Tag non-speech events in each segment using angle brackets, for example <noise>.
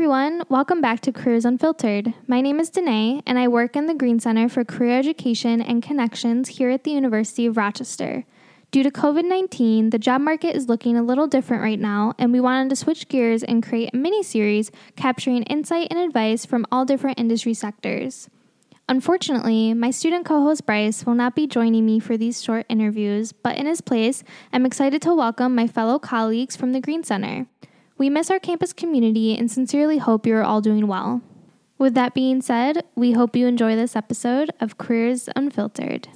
everyone. Welcome back to Careers Unfiltered. My name is Danae, and I work in the Greene Center for Career Education and Connections here at the University of Rochester. Due to COVID 19, the job market is looking a little different right now, and we wanted to switch gears and create a mini series capturing insight and advice from all different industry sectors. Unfortunately, my student co host Bryce will not be joining me for these short interviews, but in his place, I'm excited to welcome my fellow colleagues from the Greene Center. We miss our campus community and sincerely hope you're all doing well. With that being said, we hope you enjoy this episode of Careers Unfiltered.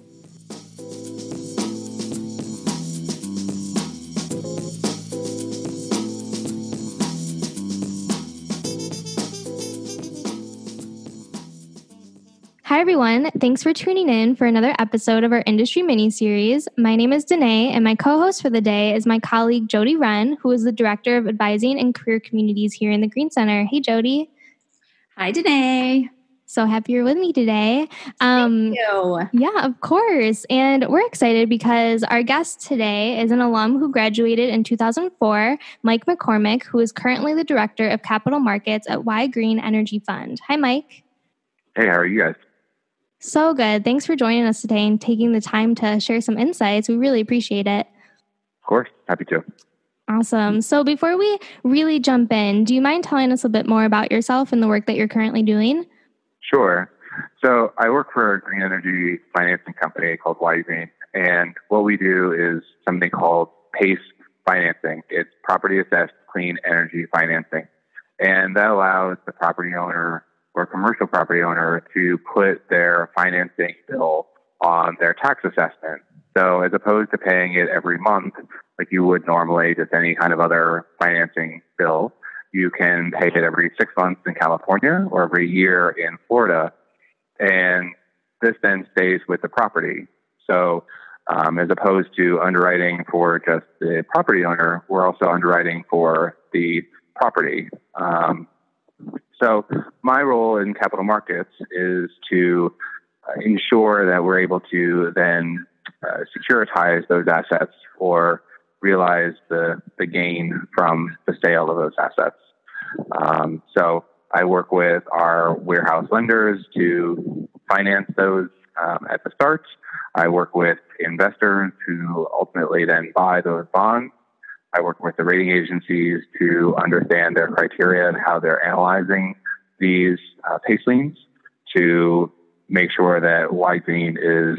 Hi, everyone. Thanks for tuning in for another episode of our industry mini series. My name is Danae, and my co host for the day is my colleague Jody Wren, who is the Director of Advising and Career Communities here in the Greene Center. Hey, Jody. Hi, Danae. So happy you're with me today. Um, Thank you. Yeah, of course. And we're excited because our guest today is an alum who graduated in 2004, Mike McCormick, who is currently the Director of Capital Markets at Ygrene Energy Fund. Hi, Mike. Hey, how are you guys? So good. Thanks for joining us today and taking the time to share some insights. We really appreciate it. Of course. Happy to. Awesome. So before we really jump in, do you mind telling us a bit more about yourself and the work that you're currently doing? Sure. So I work for a green energy financing company called Ygrene, and what we do is something called PACE financing. It's property assessed clean energy financing. And that allows the property owner or commercial property owner to put their financing bill on their tax assessment. So as opposed to paying it every month, like you would normally just any kind of other financing bill, you can pay it every six months in California or every year in Florida. And this then stays with the property. So um, as opposed to underwriting for just the property owner, we're also underwriting for the property. Um, so my role in capital markets is to uh, ensure that we're able to then uh, securitize those assets or realize the, the gain from the sale of those assets. Um, so I work with our warehouse lenders to finance those um, at the start. I work with investors who ultimately then buy those bonds I work with the rating agencies to understand their criteria and how they're analyzing these uh, PACE liens to make sure that Green is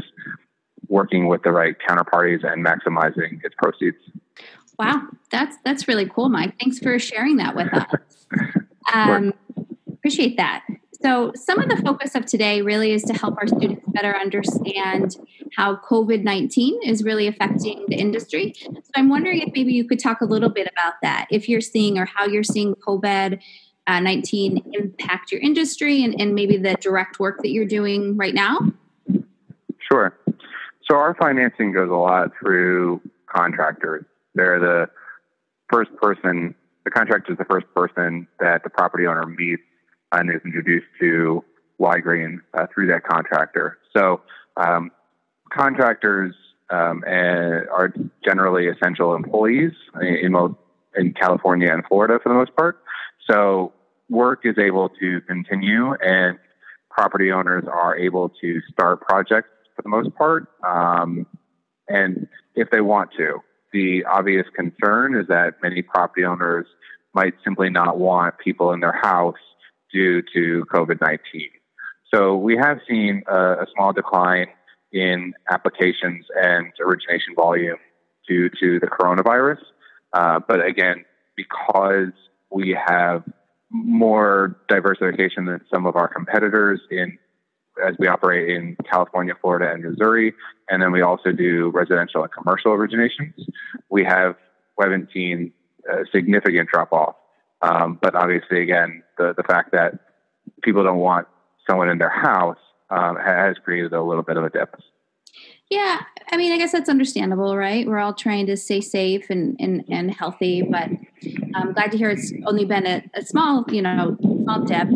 working with the right counterparties and maximizing its proceeds. Wow, that's that's really cool, Mike. Thanks for sharing that with us. <laughs> Um, appreciate that. So, some of the focus of today really is to help our students better understand how COVID 19 is really affecting the industry. So, I'm wondering if maybe you could talk a little bit about that, if you're seeing or how you're seeing COVID 19 impact your industry and, and maybe the direct work that you're doing right now. Sure. So, our financing goes a lot through contractors. They're the first person, the contractor is the first person that the property owner meets and is introduced to Ygrene uh, through that contractor. So um, contractors um, are generally essential employees in, most, in California and Florida for the most part. So work is able to continue and property owners are able to start projects for the most part. Um, and if they want to, the obvious concern is that many property owners might simply not want people in their house due to COVID 19. So we have seen a, a, small decline in applications and origination volume due to the coronavirus. Uh, but again, because we have more diversification than some of our competitors in as we operate in California, Florida, and Missouri, and then we also do residential and commercial originations. We have we haven't seen a significant drop off um, but obviously, again, the, the fact that people don't want someone in their house um, has created a little bit of a dip. Yeah, I mean, I guess that's understandable, right? We're all trying to stay safe and, and, and healthy, but I'm glad to hear it's only been a, a small, you know, small dip.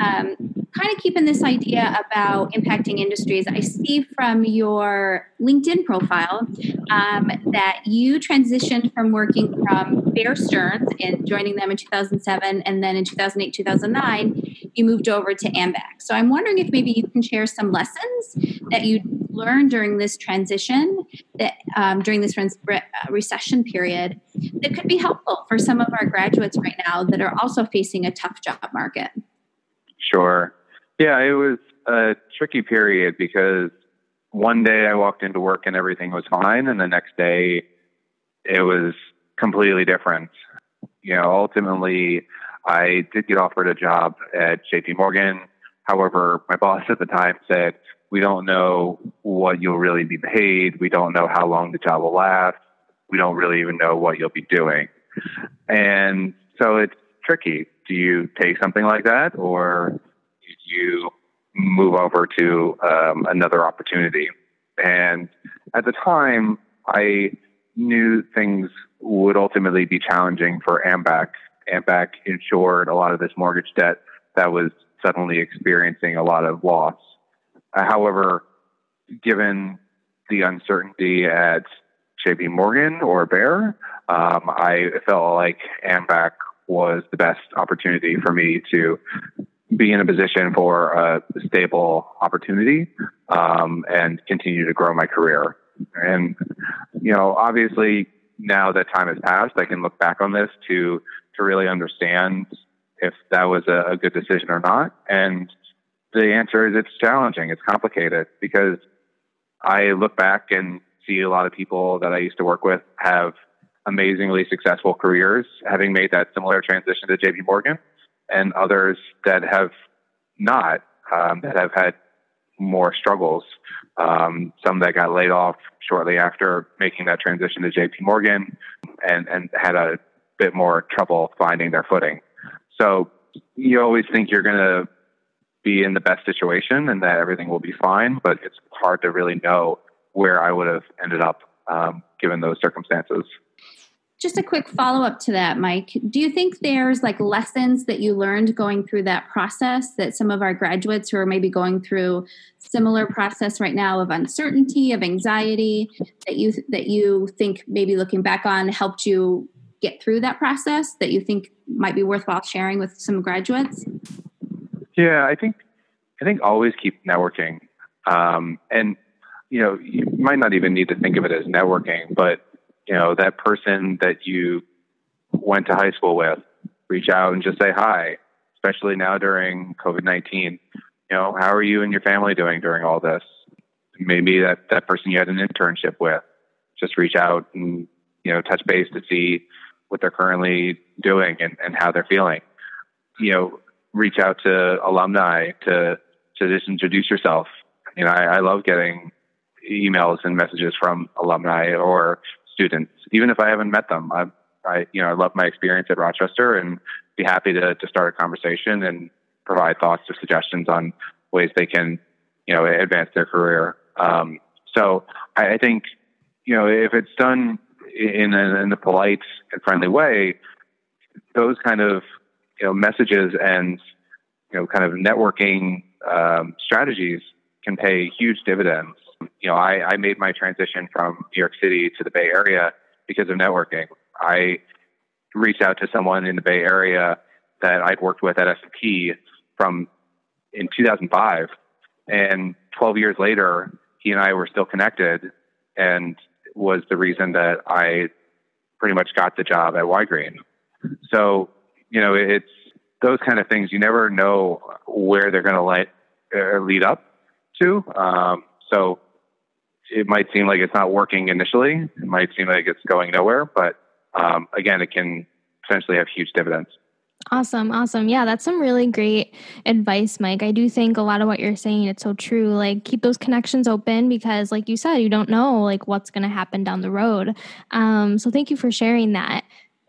Um, kind of keeping this idea about impacting industries, I see from your LinkedIn profile um, that you transitioned from working from Bear Stearns and joining them in 2007, and then in 2008, 2009, you moved over to AMBAC. So I'm wondering if maybe you can share some lessons that you learned during this transition, that um, during this re- uh, recession period, that could be helpful for some of our graduates right now that are also facing a tough job market. Sure. Yeah, it was a tricky period because one day I walked into work and everything was fine, and the next day it was completely different. You know, ultimately, I did get offered a job at JP Morgan. However, my boss at the time said, We don't know what you'll really be paid. We don't know how long the job will last. We don't really even know what you'll be doing. And so it's tricky. Do you take something like that or you move over to um, another opportunity? And at the time, I knew things would ultimately be challenging for AMBAC. AMBAC insured a lot of this mortgage debt that was suddenly experiencing a lot of loss. Uh, however, given the uncertainty at JP Morgan or Bear, um, I felt like AMBAC was the best opportunity for me to be in a position for a stable opportunity um, and continue to grow my career. And, you know, obviously now that time has passed, I can look back on this to, to really understand if that was a, a good decision or not. And the answer is it's challenging. It's complicated because I look back and see a lot of people that I used to work with have amazingly successful careers, having made that similar transition to JP Morgan, and others that have not, um, that have had more struggles. Um, some that got laid off shortly after making that transition to JP Morgan and, and had a bit more trouble finding their footing. So you always think you're going to be in the best situation and that everything will be fine, but it's hard to really know where I would have ended up um, given those circumstances. Just a quick follow up to that, Mike. Do you think there's like lessons that you learned going through that process that some of our graduates who are maybe going through similar process right now of uncertainty, of anxiety, that you that you think maybe looking back on helped you get through that process that you think might be worthwhile sharing with some graduates? Yeah, I think I think always keep networking, um, and you know you might not even need to think of it as networking, but you know, that person that you went to high school with, reach out and just say hi, especially now during COVID 19. You know, how are you and your family doing during all this? Maybe that, that person you had an internship with, just reach out and, you know, touch base to see what they're currently doing and, and how they're feeling. You know, reach out to alumni to, to just introduce yourself. You know, I, I love getting emails and messages from alumni or students, even if I haven't met them. I, I, you know, I love my experience at Rochester and be happy to, to start a conversation and provide thoughts or suggestions on ways they can, you know, advance their career. Um, so I, I think, you know, if it's done in a, in a polite and friendly way, those kind of, you know, messages and, you know, kind of networking um, strategies can pay huge dividends you know, I, I made my transition from New York City to the Bay Area because of networking. I reached out to someone in the Bay Area that I'd worked with at S&P from in 2005, and 12 years later, he and I were still connected, and was the reason that I pretty much got the job at Ygrene. So, you know, it's those kind of things. You never know where they're going to uh, lead up to. Um, so it might seem like it's not working initially. It might seem like it's going nowhere, but um, again, it can potentially have huge dividends. Awesome, awesome. Yeah, that's some really great advice, Mike. I do think a lot of what you're saying it's so true. Like keep those connections open because like you said, you don't know like what's going to happen down the road. Um, so thank you for sharing that.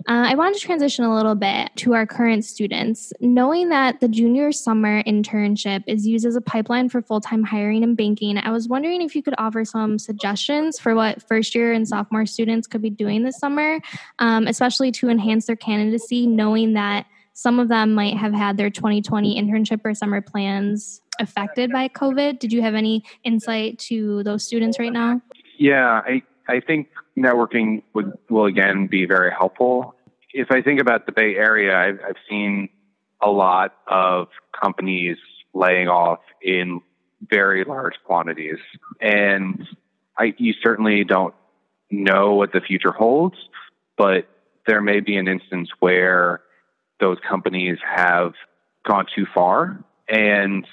Uh, I wanted to transition a little bit to our current students. Knowing that the junior summer internship is used as a pipeline for full time hiring and banking, I was wondering if you could offer some suggestions for what first year and sophomore students could be doing this summer, um, especially to enhance their candidacy, knowing that some of them might have had their 2020 internship or summer plans affected by COVID. Did you have any insight to those students right now? Yeah, I, I think networking would, will again be very helpful. If I think about the Bay Area, I've, I've seen a lot of companies laying off in very large quantities. And I, you certainly don't know what the future holds, but there may be an instance where those companies have gone too far. And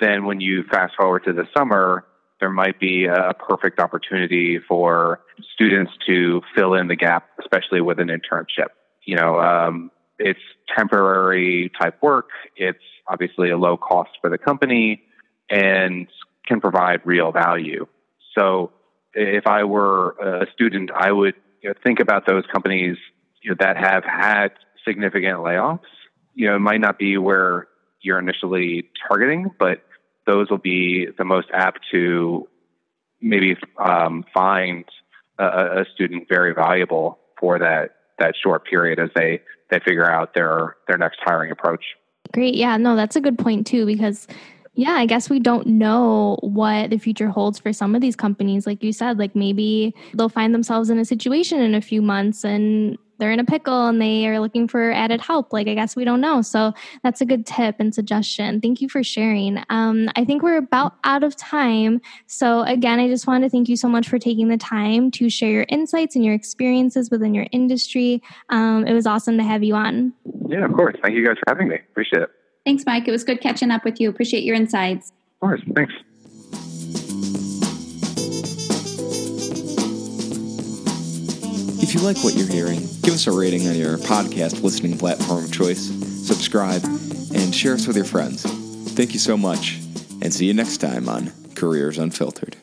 then when you fast forward to the summer, there might be a perfect opportunity for students to fill in the gap, especially with an internship. You know, um, it's temporary type work. It's obviously a low cost for the company and can provide real value. So if I were a student, I would you know, think about those companies you know, that have had significant layoffs. You know, it might not be where you're initially targeting, but those will be the most apt to maybe um, find a, a, student very valuable for that that short period as they they figure out their their next hiring approach. Great. Yeah, no, that's a good point too because yeah, I guess we don't know what the future holds for some of these companies. Like you said, like maybe they'll find themselves in a situation in a few months and they're in a pickle and they are looking for added help. Like, I guess we don't know. So that's a good tip and suggestion. Thank you for sharing. Um, I think we're about out of time. So, again, I just want to thank you so much for taking the time to share your insights and your experiences within your industry. Um, it was awesome to have you on. Yeah, of course. Thank you guys for having me. Appreciate it. Thanks, Mike. It was good catching up with you. Appreciate your insights. Of course. Thanks. If you like what you're hearing, give us a rating on your podcast listening platform of choice, subscribe, and share us with your friends. Thank you so much, and see you next time on Careers Unfiltered.